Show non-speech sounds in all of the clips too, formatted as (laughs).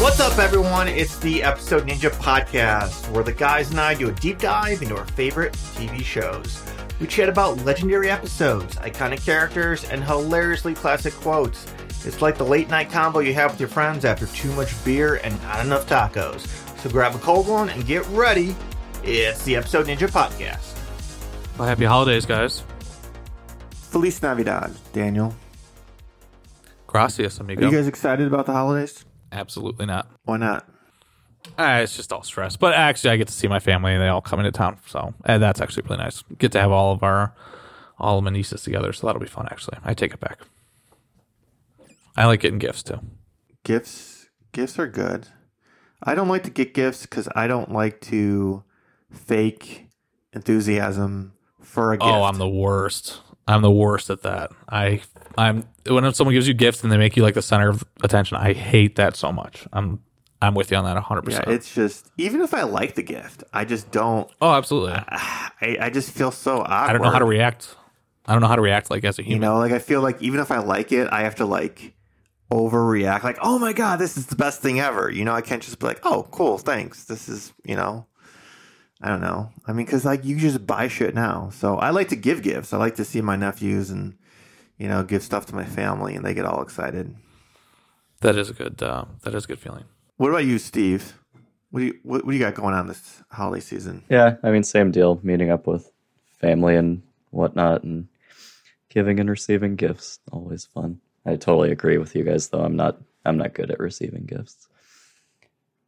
What's up, everyone? It's the Episode Ninja Podcast, where the guys and I do a deep dive into our favorite TV shows. We chat about legendary episodes, iconic characters, and hilariously classic quotes. It's like the late night combo you have with your friends after too much beer and not enough tacos. So grab a cold one and get ready. It's the Episode Ninja Podcast. Well, happy holidays, guys. Feliz Navidad, Daniel. Gracias, amigo. Are you guys excited about the holidays? Absolutely not. Why not? Uh, it's just all stress. But actually, I get to see my family, and they all come into town, so and that's actually really nice. Get to have all of our all of my nieces together, so that'll be fun. Actually, I take it back. I like getting gifts too. Gifts gifts are good. I don't like to get gifts because I don't like to fake enthusiasm for a gift. Oh, I'm the worst. I'm the worst at that. I I'm when someone gives you gifts and they make you like the center of attention. I hate that so much. I'm I'm with you on that 100. yeah. percent It's just even if I like the gift, I just don't. Oh, absolutely. I, I just feel so awkward. I don't know how to react. I don't know how to react like as a human. You know, like I feel like even if I like it, I have to like overreact. Like, oh my god, this is the best thing ever. You know, I can't just be like, oh, cool, thanks. This is, you know, I don't know. I mean, because like you just buy shit now. So I like to give gifts. I like to see my nephews and you know give stuff to my family, and they get all excited. That is a good. Uh, that is a good feeling. What about you, Steve? What do you what, what do you got going on this holiday season? Yeah, I mean, same deal. Meeting up with family and whatnot, and giving and receiving gifts. Always fun. I totally agree with you guys, though. I'm not. I'm not good at receiving gifts.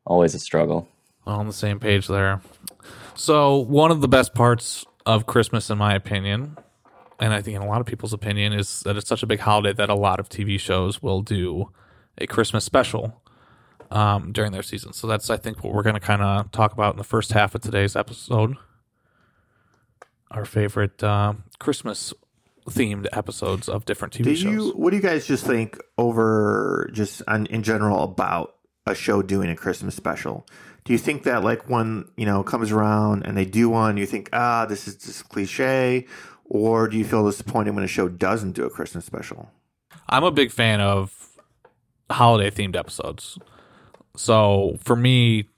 Always a struggle. on the same page there. So, one of the best parts of Christmas, in my opinion, and I think in a lot of people's opinion, is that it's such a big holiday that a lot of TV shows will do a Christmas special um, during their season. So, that's, I think, what we're going to kind of talk about in the first half of today's episode. Our favorite uh, Christmas themed episodes of different TV Do shows. you? What do you guys just think over just on, in general about a show doing a Christmas special? Do you think that like when you know comes around and they do one, you think ah this is just cliche, or do you feel disappointed when a show doesn't do a Christmas special? I'm a big fan of holiday themed episodes. So for me,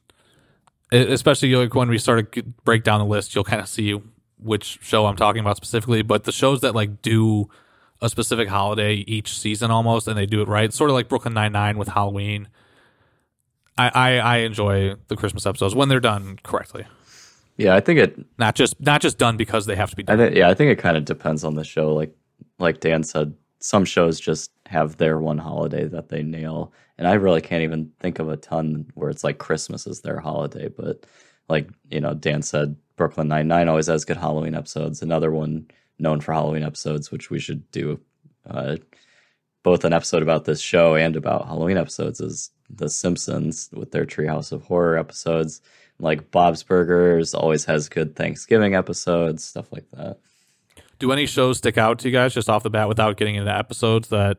especially like when we start to break down the list, you'll kind of see which show I'm talking about specifically. But the shows that like do a specific holiday each season almost, and they do it right, sort of like Brooklyn Nine Nine with Halloween. I, I I enjoy the Christmas episodes when they're done correctly, Yeah, I think it. not just not just done because they have to be I done. think. Yeah, I think it kind of depends on the show. Like, like Dan said, some shows just have their one holiday that they nail, and I really can't even think of a ton where it's like Christmas is their holiday. But like you know, Dan said, Brooklyn Nine Nine always has good Halloween episodes. Another one known for Halloween episodes, which we should do uh, both an episode about this show and about Halloween episodes, is The Simpsons with their Treehouse of Horror episodes. Like Bob's Burgers always has good Thanksgiving episodes, stuff like that. Do any shows stick out to you guys just off the bat without getting into episodes that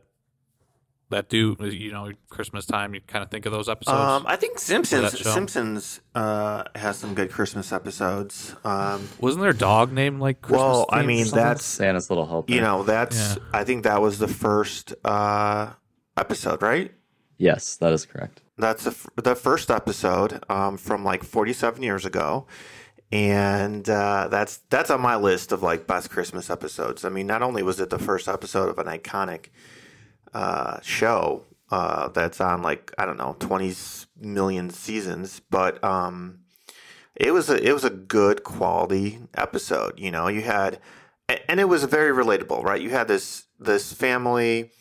that do you know Christmas time? You kind of think of those episodes. Um, I think Simpsons. Simpsons uh, has some good Christmas episodes. Um, Wasn't there a dog named like Christmas? well, I themed or mean that's Santa's Little Helper. you know that's Yeah. I think that was the first uh, episode, right? yes, that is correct. That's the, the first episode um, from like 47 years ago. And uh, that's that's on my list of like best Christmas episodes. I mean, not only was it the first episode of an iconic uh, show uh, that's on like I don't know 20 million seasons, but um, it was a it was a good quality episode. You know, you had and it was very relatable, right? You had this this family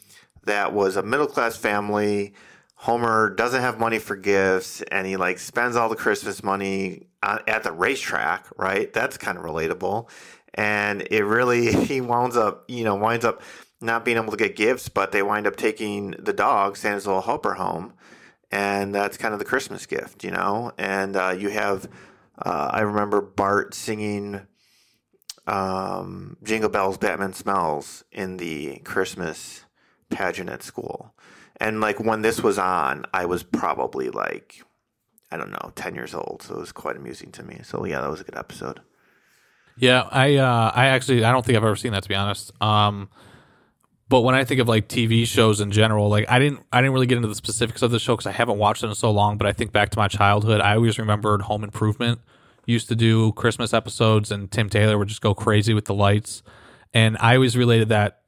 that was a middle class family. Homer doesn't have money for gifts, and he like spends all the Christmas money at the racetrack. Right? That's kind of relatable, and it really (laughs) he winds up you know winds up not being able to get gifts, but they wind up taking the dog Santa's little helper home, and that's kind of the Christmas gift, you know. And uh, you have uh, I remember Bart singing um, Jingle Bells, Batman Smells in the Christmas pageant at school. And like when this was on, I was probably like, I don't know, 10 years old. So it was quite amusing to me. So yeah, that was a good episode. Yeah, I uh, I actually I don't think I've ever seen that to be honest. Um, But when I think of like TV shows in general, like I didn't I didn't really get into the specifics of the show because I haven't watched it in so long. But I think back to my childhood, I always remembered Home Improvement used to do Christmas episodes, and Tim Taylor would just go crazy with the lights. And I always related that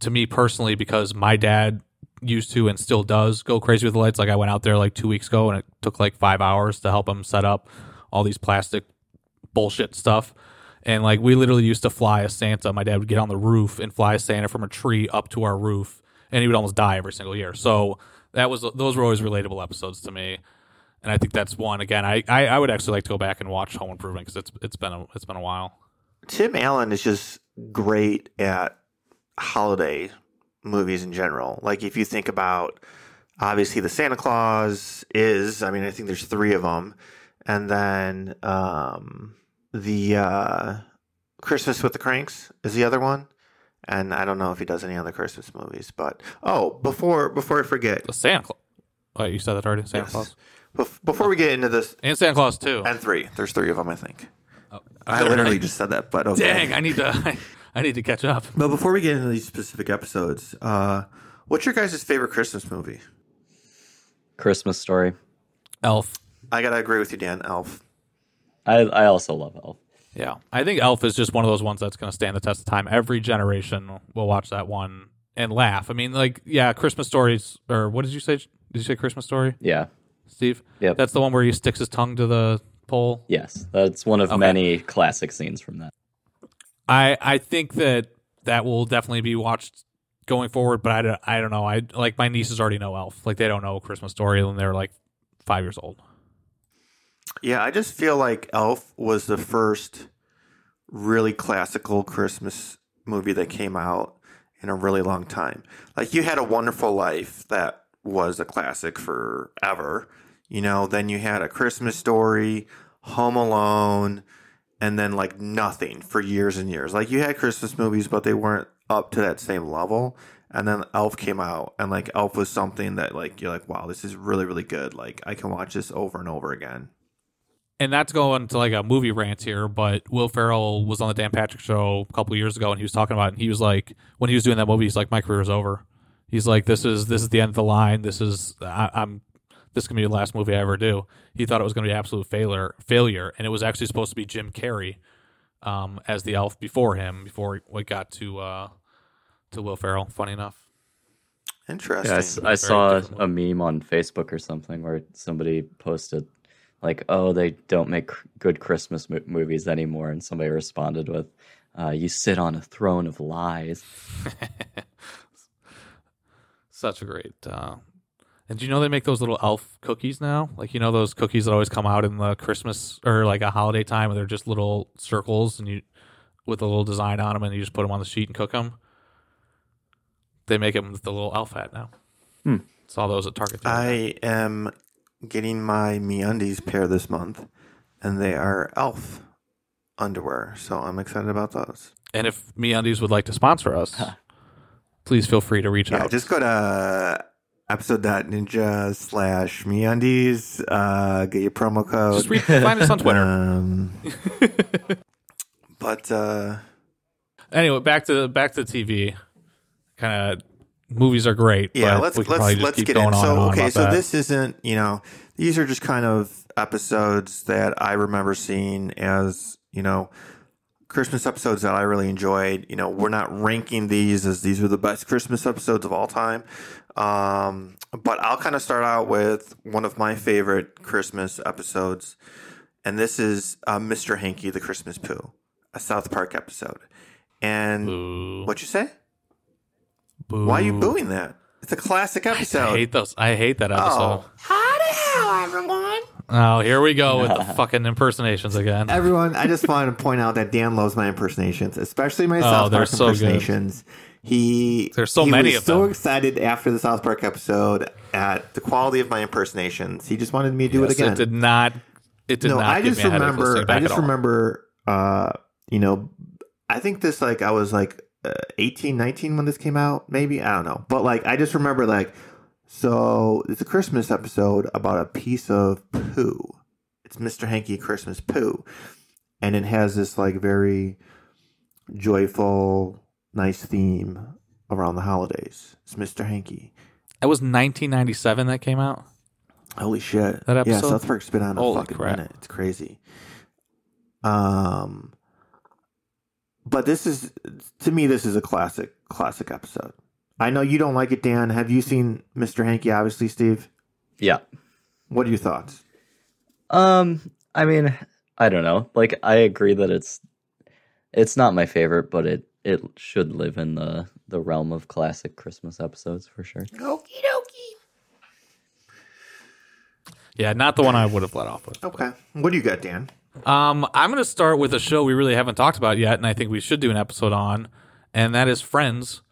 to me personally because my dad used to and still does go crazy with the lights. Like I went out there like two weeks ago and it took like five hours to help him set up all these plastic bullshit stuff. And like we literally used to fly a Santa. My dad would get on the roof and fly a Santa from a tree up to our roof, and he would almost die every single year. So that was those were always relatable episodes to me. And I think that's one again. I, I, I would actually like to go back and watch Home Improvement because it's it's been a it's been a while. Tim Allen is just great at holiday movies in general. Like if you think about obviously the Santa Claus is, I mean, I think there's three of them, and then um, the uh, Christmas with the Cranks is the other one. And I don't know if he does any other Christmas movies, but oh, before before I forget, The Santa Claus. Oh, you said that already. Santa Yes. Claus bef- before we get into this, and Santa Claus too. and three, there's three of them, I think. Oh, I literally just said that, but okay. dang. I need to I need to catch up. But before we get into these specific episodes, uh, what's your guys' favorite Christmas movie? Christmas story. Elf. I gotta agree with you, Dan. Elf. I I also love Elf. Yeah, I think Elf is just one of those ones that's going to stand the test of time. Every generation will watch that one and laugh. I mean, like, yeah, Christmas stories, or what did you say? Did you say Christmas story, Yeah. Steve? Yeah, That's the one where he sticks his tongue to the pole. Yes. That's one of Okay. many classic scenes from that. I I think that that will definitely be watched going forward. But I don't, I don't know. I like my nieces already know Elf. Like they don't know Christmas story when they're like five years old. Yeah, I just feel like Elf was the first really classical Christmas movie that came out in a really long time. Like you had a Wonderful Life that was a classic forever. You know, then you had a Christmas Story, Home Alone, and then like nothing for years and years. Like you had Christmas movies, but they weren't up to that same level. And then Elf came out, and like Elf was something that like you're like, wow, this is really really good. Like I can watch this over and over again. and not to into like a movie rant here, but Will Ferrell was on the Dan Patrick show a couple years ago, and he was talking about, it, and he was like, when he was doing that movie, he's like, my career is over. He's like, this is this is the end of the line. This is I, I'm this is gonna be the last movie I ever do. He thought it was gonna be absolute failure, failure, and it was actually supposed to be Jim Carrey um, as the elf before him, before it got to uh, to Will Ferrell. Funny enough. Interesting. Yeah, I, s- I saw a meme on Facebook or something where somebody posted like, "Oh, they don't make good Christmas mo- movies anymore," and somebody responded with, uh, "You sit on a throne of lies." (laughs) Such a great. Uh, and do you know they make those little elf cookies now? Like you know those cookies that always come out in the Christmas or like a holiday time, where they're just little circles and you with a little design on them, and you just put them on the sheet and cook them. They make them with the little elf hat now. Hmm. Saw those at Target. the other day. I am getting my MeUndies pair this month, and they are Elf underwear. So I'm excited about those. and if MeUndies would like to sponsor us, please feel free to reach Yeah, out. just go to episode.ninja slash MeUndies. Uh, get your promo code. Just re- find us on (laughs) Twitter. Um, but uh, anyway, back to back to TV. Kind of movies are great. yeah, let's let's let's keep get going in. on So okay, so that. this isn't you know these are just kind of episodes that I remember seeing as you know Christmas episodes that I really enjoyed. You know, we're not ranking these as these were the best Christmas episodes of all time. Um, but I'll kind of start out with one of my favorite Christmas episodes, and this is uh, Mr. Hankey the Christmas Poo, a South Park episode. And Boo. what you say? Boo. Why are you booing that? It's a classic episode. I hate those. I hate that episode. Oh. Howdy how, everyone. Oh, here we go with the (laughs) fucking impersonations again. Everyone, I just wanted to point out that Dan loves my impersonations, especially my Oh, South they're Park so good. He There's so he many was so them. excited after the South Park episode at the quality of my impersonations. He just wanted me to do Yes, it again. It did not. It did no, not. I just me remember. I just remember. Uh, you know, I think this like I was like uh, 18, 19 when this came out. Maybe I don't know, but like I just remember like so it's a Christmas episode about a piece of poo. It's Mr. Hankey Christmas poo, and it has this like very joyful, nice theme around the holidays. It's Mr. Hankey. That was 1997 that came out. Holy shit! That episode. Yeah, episode? South Park's been on a Holy fucking crap. minute. It's crazy. Um, but this is to me, this is a classic, classic episode. I know you don't like it, Dan. Have you seen Mr. Hankey? Obviously, Steve. Yeah. What are your thoughts? Um, I mean, I don't know. Like, I agree that it's it's not my favorite, but it it should live in the the realm of classic Christmas episodes for sure. Okie dokie. Yeah, not the one I would have let off with. Okay. What do you got, Dan? Um, I'm going to start with a show we really haven't talked about yet, and I think we should do an episode on, and that is Friends.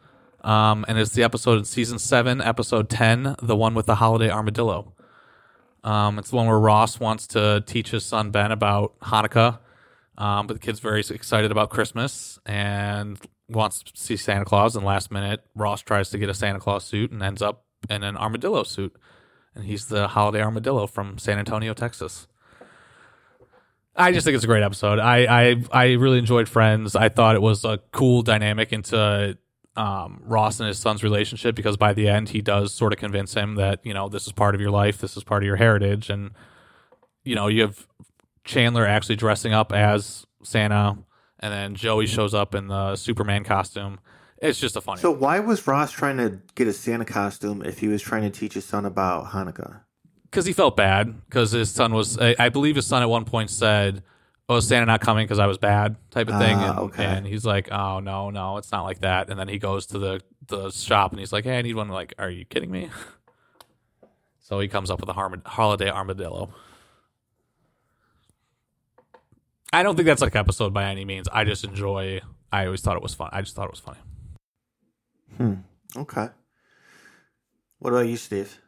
Um, and it's the episode in season seven, episode ten, the one with the holiday armadillo. Um, it's the one where Ross wants to teach his son Ben about Hanukkah, um, but the kid's very excited about Christmas and wants to see Santa Claus. And last minute, Ross tries to get a Santa Claus suit and ends up in an armadillo suit, and he's the holiday armadillo from San Antonio, Texas. I just think it's a great episode. I, I I really enjoyed Friends. I thought it was a cool dynamic into um, Ross and his son's relationship because by the end he does sort of convince him that you know this is part of your life, this is part of your heritage, and you know you have Chandler actually dressing up as Santa, and then Joey shows up in the Superman costume. It's just a funny. So, why was Ross trying to get a Santa costume if he was trying to teach his son about Hanukkah? because he felt bad because his son was I, I believe his son at one point said oh santa not coming because i was bad type of thing Ah, and, okay. and he's like oh no no it's not like that and then he goes to the the shop and he's like hey i need one like are you kidding me (laughs) so he comes up with a harm- holiday armadillo i don't think that's like episode by any means i just enjoy i always thought it was fun i just thought it was funny Hmm. Okay. What about you, Steve?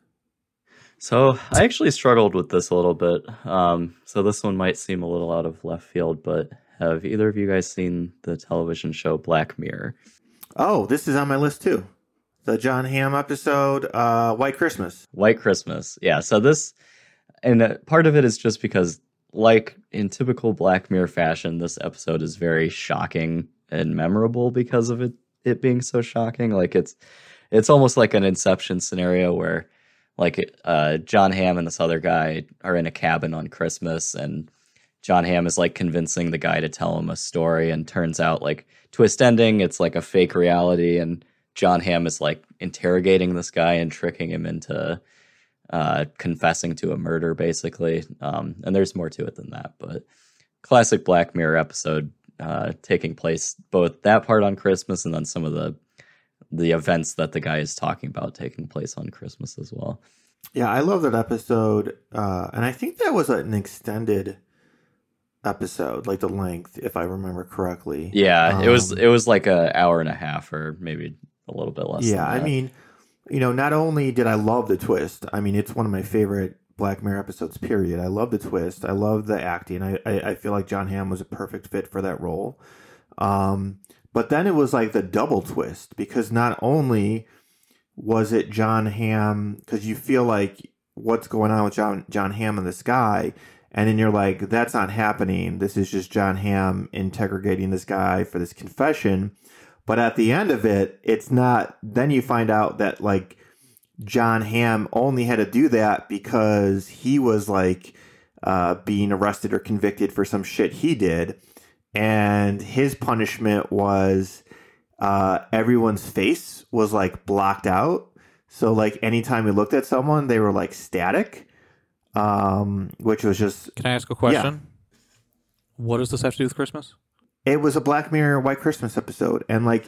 So I actually struggled with this a little bit. Um, so this one might seem a little out of left field, but have either of you guys seen the television show Black Mirror? Oh, this is on my list too. The Jon Hamm episode, uh, White Christmas. White Christmas. Yeah. So this, and uh, part of it is just because, like in typical Black Mirror fashion, this episode is very shocking and memorable because of it it being so shocking. Like it's it's almost like an Inception scenario where, like, uh, Jon Hamm and this other guy are in a cabin on Christmas, and Jon Hamm is like convincing the guy to tell him a story, and turns out like twist ending, it's like a fake reality, and Jon Hamm is like interrogating this guy and tricking him into uh, confessing to a murder, basically. Um, and there's more to it than that, but classic Black Mirror episode uh, taking place both that part on Christmas and then some of the the events that the guy is talking about taking place on Christmas as well. Yeah, I love that episode, uh, and I think that was an extended episode, like the length, if I remember correctly. Yeah, it was Um, it was like an hour and a half or maybe a little bit less. yeah, I mean, you know, not only did I love the twist, I mean, it's one of my favorite Black Mirror episodes. Period. I love the twist. I love the acting. I I, I feel like Jon Hamm was a perfect fit for that role. Um, but then it was like the double twist because not only was it Jon Hamm, because you feel like what's going on with John Jon Hamm in the sky, and then you're like, that's not happening. This is just Jon Hamm interrogating this guy for this confession. But at the end of it, it's not. Then you find out that like Jon Hamm only had to do that because he was like uh, being arrested or convicted for some shit he did, and his punishment was uh, everyone's face was like blocked out. So like anytime he looked at someone, they were like static, um, which was just can i ask a question what does this have to do with christmas it was a Black Mirror White Christmas episode, and like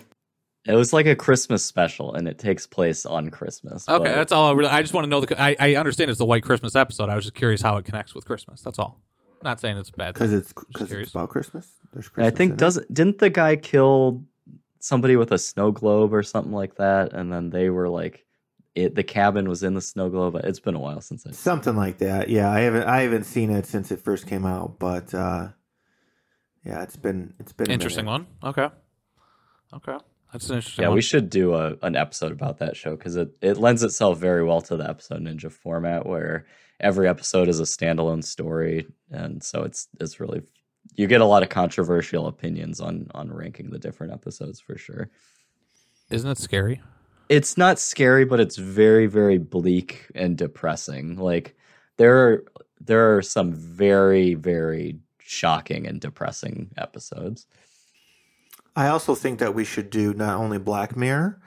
it was like a Christmas special, and it takes place on Christmas. Okay, but- that's all. I, really, I just want to know the. I, I understand it's the White Christmas episode. I was just curious how it connects with Christmas. That's all. Not saying it's bad. because it's because it's about Christmas. There's Christmas. I think in doesn't didn't the guy kill somebody with a snow globe or something like that, and then they were like, it the cabin was in the snow globe. It's been a while since I. something like that. Yeah, I haven't I haven't seen it since it first came out, but uh, yeah, it's been it's been a Interesting minute. one. Okay. Okay. That's an interesting Yeah, one. we should do a, an episode about that show because it, it lends itself very well to the episode ninja format where every episode is a standalone story, and so it's it's really you get a lot of controversial opinions on on ranking the different episodes for sure. Isn't it scary? it's not scary, but it's very, very bleak and depressing. Like there are there are some very, very shocking and depressing episodes. I also think that we should do not only Black Mirror,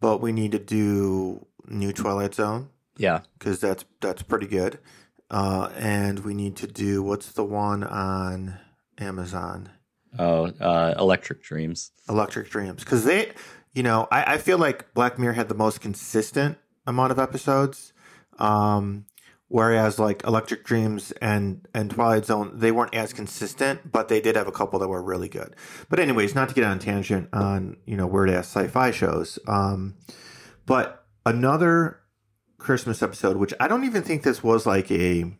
but we need to do New Twilight Zone Yeah. because that's that's pretty good. Uh, and we need to do what's the one on Amazon? Oh, uh, Electric Dreams. Electric Dreams because they, you know, I, I feel like Black Mirror had the most consistent amount of episodes, um, whereas like Electric Dreams and and Twilight Zone they weren't as consistent, but they did have a couple that were really good. But anyways, not to get on tangent on you know weird ass sci-fi shows, um, but another Christmas episode, which I don't even think this was like a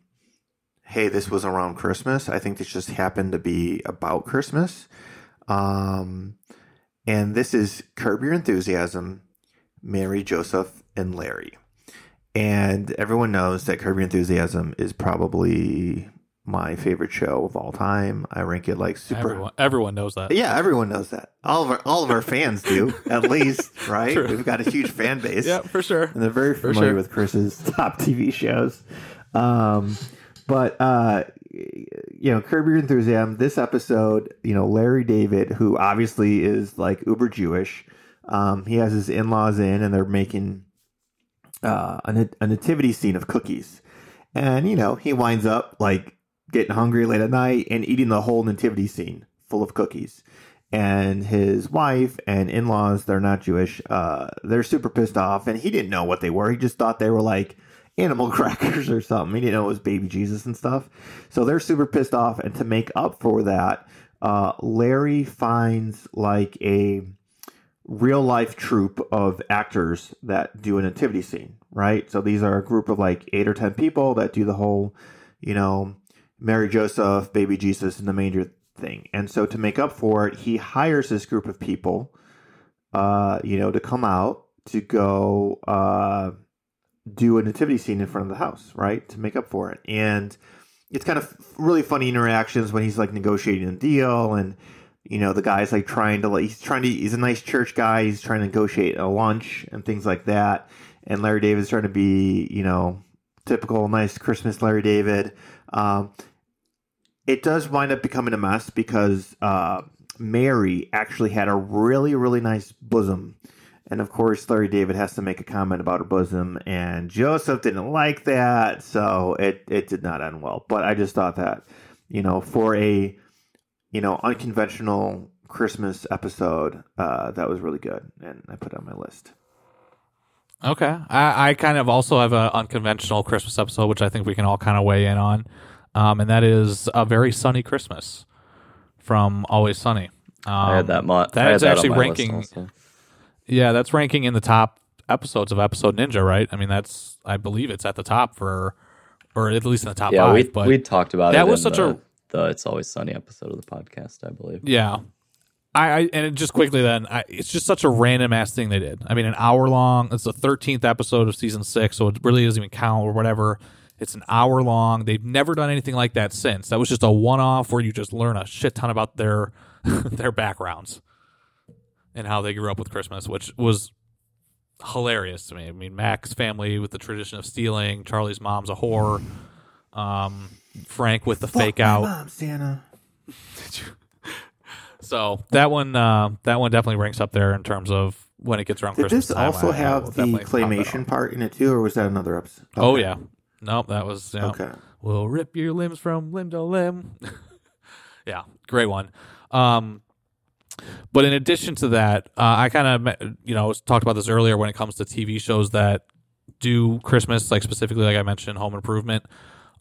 hey, this was around Christmas. I think this just happened to be about Christmas. Um, and this is Curb Your Enthusiasm, Mary, Joseph, and Larry. And everyone knows that Curb Your Enthusiasm is probably my favorite show of all time. I rank it like super. Everyone, everyone knows that. Yeah, everyone knows that. All of our all of our fans do, at (laughs) least, right? True. We've got a huge fan (laughs) base Yeah, for sure. and they're very familiar sure. with Chris's (laughs) top TV shows. Um, but uh, you know, Curb Your Enthusiasm. This episode, you know, Larry David, who obviously is like uber Jewish, um, he has his in laws in, and they're making uh, a, nativity scene of cookies, and you know, he winds up like getting hungry late at night and eating the whole nativity scene full of cookies. And his wife and in-laws they're not jewish uh, they're super pissed off and he didn't know what they were. He just thought they were like animal (laughs) crackers or something. He didn't know it was baby jesus and stuff. So they're super pissed off and to make up for that uh, larry finds like a real life troupe of actors that do a nativity scene right so these are a group of like eight or ten people that do the whole you know mary joseph baby jesus in the manger thing. And so to make up for it, he hires this group of people, uh, you know, to come out to go uh, do a nativity scene in front of the house, right? To make up for it. And it's kind of really funny interactions when he's like negotiating a deal and you know the guy's like trying to like he's trying to he's a nice church guy he's trying to negotiate a lunch and things like that and larry david's trying to be you know typical nice christmas larry david um, it does wind up becoming a mess because uh, Mary actually had a really, really nice bosom. And of course, Larry David has to make a comment about her bosom, and Joseph didn't like that, so it, it did not end well. But I just thought that, you know, for a, you know, unconventional Christmas episode, uh, that was really good, and I put it on my list. Okay. I, I kind of also have an unconventional Christmas episode, which I think we can all kind of weigh in on. Um, and that is A Very Sunny Christmas from Always Sunny. Um, I had that. Mo- that's that actually my ranking. Yeah, that's ranking in the top episodes of Episode Ninja, right? I mean, that's I believe it's at the top for, or at least in the top Yeah, five. we but we talked about that it. was such the, a- the It's Always Sunny episode of the podcast, I believe. Yeah. I, I and just quickly then I, it's just such a random ass thing they did. I mean, an hour long. It's the thirteenth episode of season six, so it really doesn't even count or whatever. It's an hour long. They've never done anything like that since. That was just a one off where you just learn a shit ton about their (laughs) their backgrounds and how they grew up with Christmas, which was hilarious to me. I mean, Mac's family with the tradition of stealing. Charlie's mom's a whore. Um, Frank with the fake Fuck my out. mom, Santa. (laughs) So that one, uh, that one definitely ranks up there in terms of when it gets around Did Christmas this time. also I- I have the definitely pop that claymation part in it too, or was that another episode? Oh yeah, nope, that was yeah. Okay. We'll rip your limbs from limb to limb. (laughs) yeah, great one. Um, but in addition to that, uh, I kind of you know talked about this earlier when it comes to TV shows that do Christmas, like specifically, like I mentioned, Home Improvement.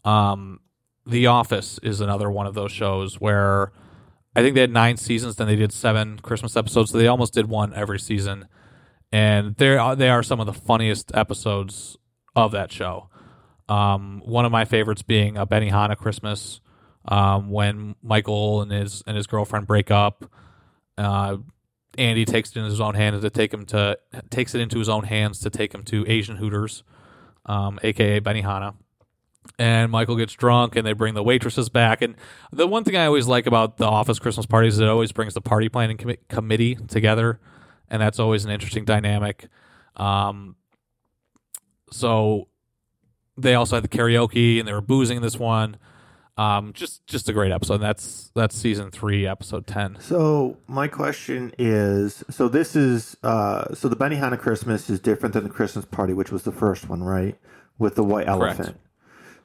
Um, the Office is another one of those shows where I think they had nine seasons, then they did seven Christmas episodes. So they almost did one every season, and they are they are some of the funniest episodes of that show. Um, one of my favorites being a Benihana Christmas, um, when Michael and his and his girlfriend break up. Uh, Andy takes it in his own hands to take him to takes it into his own hands to take him to Asian Hooters, um, aka Benihana. And Michael gets drunk, and they bring the waitresses back. And the one thing I always like about the office Christmas parties is it always brings the party planning commi- committee together, and that's always an interesting dynamic. Um, so they also had the karaoke and they were boozing this one. Um, just just a great episode. And that's that's season three, episode ten. So my question is, so this is, uh, so the Benihana Christmas is different than the Christmas party, which was the first one, right? With the white Correct.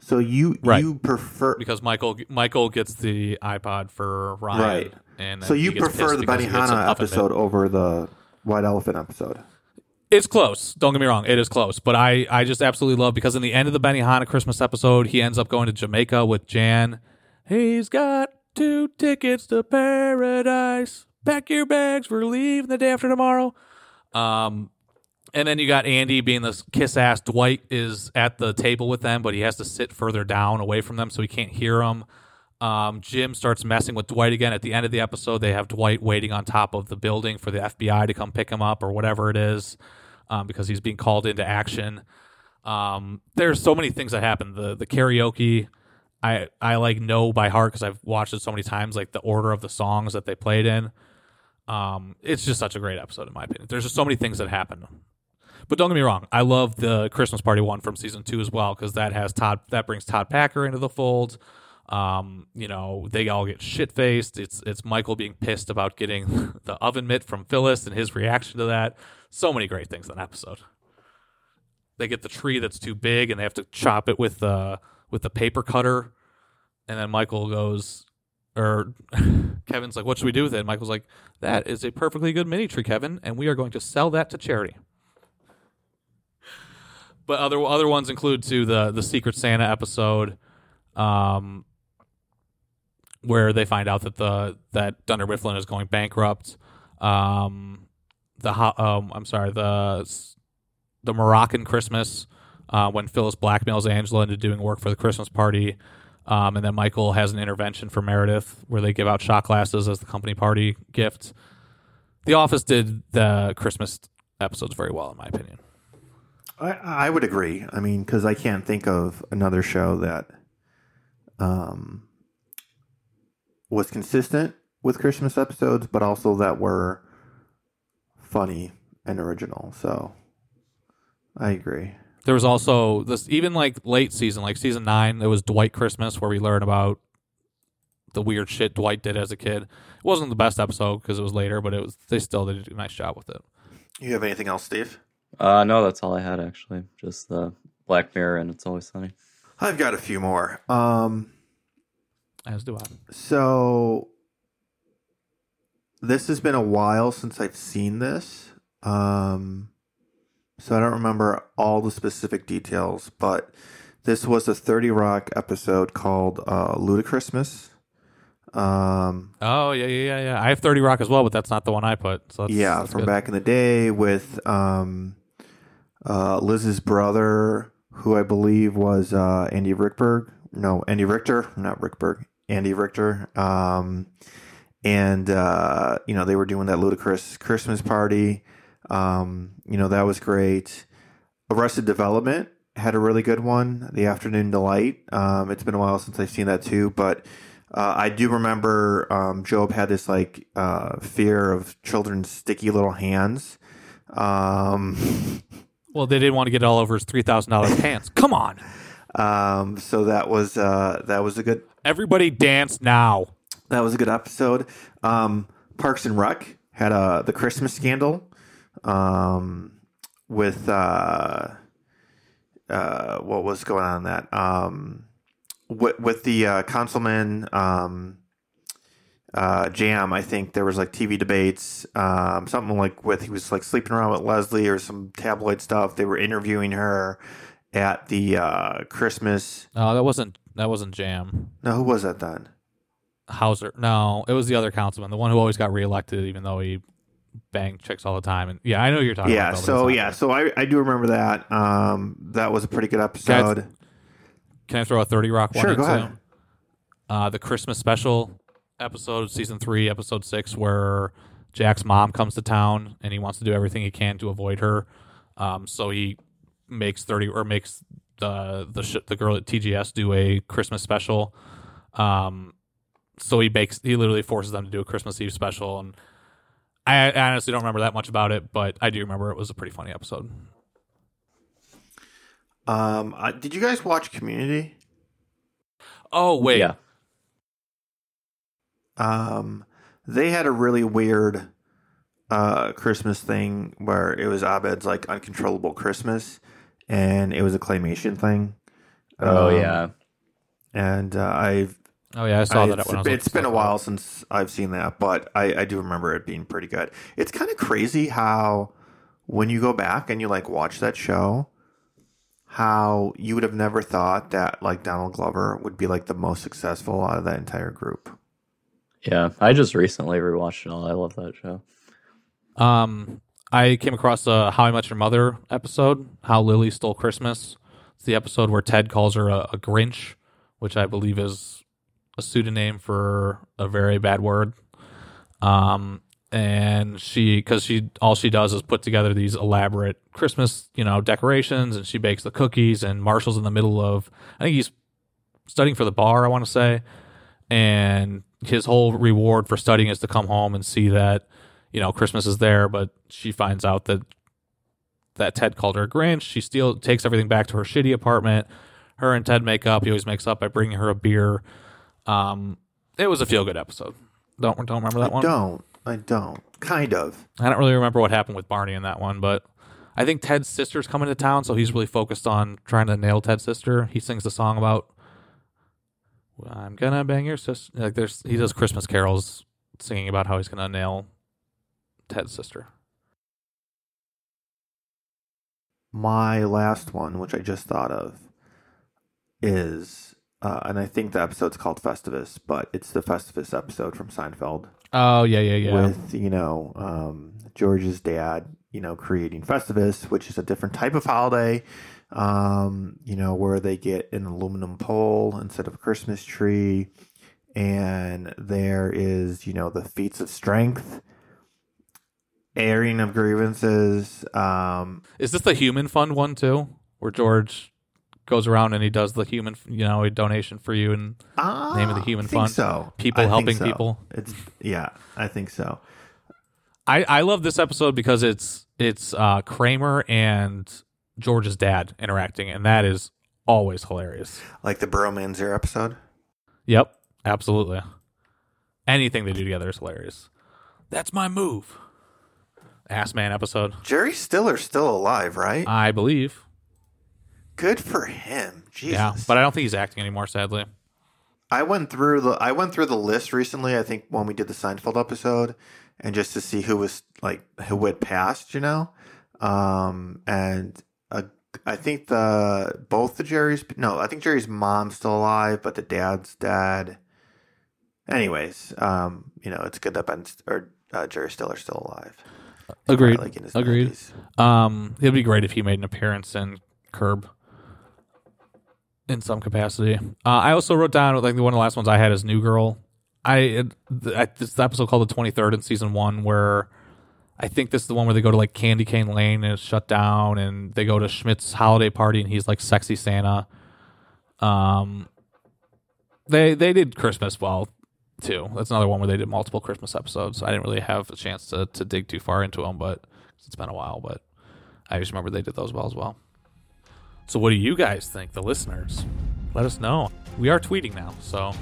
So you Right. you prefer because Michael Michael gets the iPod for Ryan, Right. And so you prefer the because he gets an Benihana episode over the white elephant episode. It's close. Don't get me wrong. It is close. But I, I just absolutely love because in the end of the Benny Benihana Christmas episode, he ends up going to Jamaica with Jan. He's got two tickets to paradise. Pack your bags. We're leaving the day after tomorrow. Um, and then you got Andy being this kiss ass. Dwight is at the table with them, but he has to sit further down away from them so he can't hear them. Um, Jim starts messing with Dwight again. At the end of the episode, they have Dwight waiting on top of the building for the FBI to come pick him up or whatever it is um, because he's being called into action. Um, there's so many things that happen. The the karaoke, I I like know by heart because I've watched it so many times. Like the order of the songs that they played in. Um, it's just such a great episode in my opinion. There's just so many things that happen. But don't get me wrong, I love the Christmas party one from season two as well because that has Todd that brings Todd Packer into the fold. Um, you know, they all get shit faced. It's it's Michael being pissed about getting (laughs) the oven mitt from Phyllis and his reaction to that. So many great things in that episode. They get the tree that's too big and they have to chop it with the with the paper cutter. And then Michael goes or (laughs) Kevin's like, What should we do with it? And Michael's like, That is a perfectly good mini tree, Kevin, and we are going to sell that to charity. But other other ones include to the the Secret Santa episode, um, where they find out that the that Dunder Mifflin is going bankrupt. Um, the um, I'm sorry the the Moroccan Christmas uh, when Phyllis blackmails Angela into doing work for the Christmas party. Um, and then Michael has an intervention for Meredith where they give out shot glasses as the company party gift. The Office did the Christmas episodes very well, in my opinion. I, I would agree. I mean, because I can't think of another show that um, was consistent with Christmas episodes, but also that were funny and original. So I agree. There was also this even like late season, like season nine, there was Dwight Christmas where we learn about the weird shit Dwight did as a kid. It wasn't the best episode because it was later, but it was they still did a nice job with it. You have anything else, Steve? Uh, no, that's all I had actually. Just the Black Mirror and It's Always Sunny. I've got a few more. Um, As do I. So this has been a while since I've seen this. Um, so I don't remember all the specific details, but this was a 30 Rock episode called uh, Ludachristmas. Um, Oh yeah, yeah, yeah, yeah. I have Thirty Rock as well, but that's not the one I put. So that's, yeah, that's from good. back in the day with um, uh, Liz's brother, who I believe was uh, Andy Rickberg. No, Andy Richter, not Rickberg. Andy Richter. Um, and uh, you know they were doing that ludicrous Christmas party. Um, you know that was great. Arrested Development had a really good one. The Afternoon Delight. Um, it's been a while since I've seen that too, but uh, I do remember um, Gob had this like uh, fear of children's sticky little hands. Um, (laughs) Well, they didn't want to get it all over his three thousand dollars (laughs) pants. Come on, um, so that was uh, that was a good everybody dance now. that was a good episode. Um, Parks and Rec had uh, the Christmas scandal um, with uh, uh, what was going on in that um, with, with the uh, councilman um, uh, Jamm. I think there was like TV debates, um, something like with he was like sleeping around with Leslie or some tabloid stuff. They were interviewing her at the uh, Christmas. No, that wasn't that wasn't Jamm. No, who was that then? Hauser. No, it was the other councilman, the one who always got reelected, even though he banged chicks all the time. And yeah, I know who you're talking yeah about. so yeah so I, I do remember that um that was a pretty good episode Can I throw a Thirty Rock one? Sure, go ahead. Uh, the Christmas special episode, season three, episode six, where Jack's mom comes to town and he wants to do everything he can to avoid her. Um, so he makes thirty or makes the the sh- the girl at TGS do a Christmas special. Um, so he makes he literally forces them to do a Christmas Eve special, and I, I honestly don't remember that much about it, but I do remember it was a pretty funny episode. Um, I, did you guys watch Community? Oh wait, Yeah. Um, they had a really weird uh Christmas thing where it was Abed's like uncontrollable Christmas, and it was a claymation thing. Oh Um, yeah. and uh, I've oh yeah, I saw I- that it's, when I was. it's been a while since I've seen that, but I, I do remember it being pretty good. It's kind of crazy how when you go back and you like watch that show, how you would have never thought that like Donald Glover would be like the most successful out of that entire group. Yeah. I just recently rewatched it all. I love that show. Um, I came across a How I Met Your Mother episode, How Lily Stole Christmas. It's the episode where Ted calls her a, a Grinch, which I believe is a pseudonym for a very bad word. Um, and she, because she, all she does is put together these elaborate Christmas, you know, decorations, and she bakes the cookies. And Marshall's in the middle of, I think he's studying for the bar, I want to say, and his whole reward for studying is to come home and see that you know Christmas is there, but she finds out that that Ted called her a Grinch. She still takes everything back to her shitty apartment. Her and Ted make up. He always makes up by bringing her a beer. Um, it was a feel good episode. Don't don't remember that I one. don't. I don't. Kind of. I don't really remember what happened with Barney in that one, but I think Ted's sister's coming to town, so he's really focused on trying to nail Ted's sister. He sings the song about "I'm gonna bang your sister." Like there's he does Christmas carols, singing about how he's gonna nail Ted's sister. My last one, which I just thought of, is, uh, and I think the episode's called Festivus, but it's the Festivus episode from Seinfeld. Oh yeah, yeah, yeah. with you know um, George's dad, you know, creating Festivus, which is a different type of holiday. Um, you know, where they get an aluminum pole instead of a Christmas tree, and there is you know the feats of strength, airing of grievances. Um, Is this the human fund one too, where George goes around and he does the human, you know, a donation for you and ah, Name of the human I think fund. So People I helping so. people. It's yeah, I think so. I I love this episode because it's it's uh Kramer and George's dad interacting, and that is always hilarious. Like the Bromanzer episode. Yep, absolutely. Anything they do together is hilarious. That's my move. Ass Man episode, Jerry Stiller's still alive, right? I believe. Good for him. Jesus. Yeah, but I don't think he's acting anymore. Sadly. I went through the I went through the list recently. I think when we did the Seinfeld episode, and just to see who was like who had passed, you know, um, and uh, I think the both the Jerry's no, I think Jerry's mom's still alive, but the dad's dead. Anyways, um, you know, it's good that Ben or uh, Jerry Stiller's still alive. Agreed. Like Agreed. 90s. Um, it'd be great if he made an appearance in Curb in some capacity. Uh, I also wrote down like one of the last ones I had is New Girl. I, I this episode called the twenty third in season one where I think this is the one where they go to like Candy Cane Lane and it's shut down, and they go to Schmidt's holiday party and he's like sexy Santa. Um, they they did Christmas well too. That's another one where they did multiple Christmas episodes. I didn't really have a chance to to dig too far into them, but it's been a while. But I just remember they did those well as well. So, what do you guys think, the listeners? Let us know. We are tweeting now, so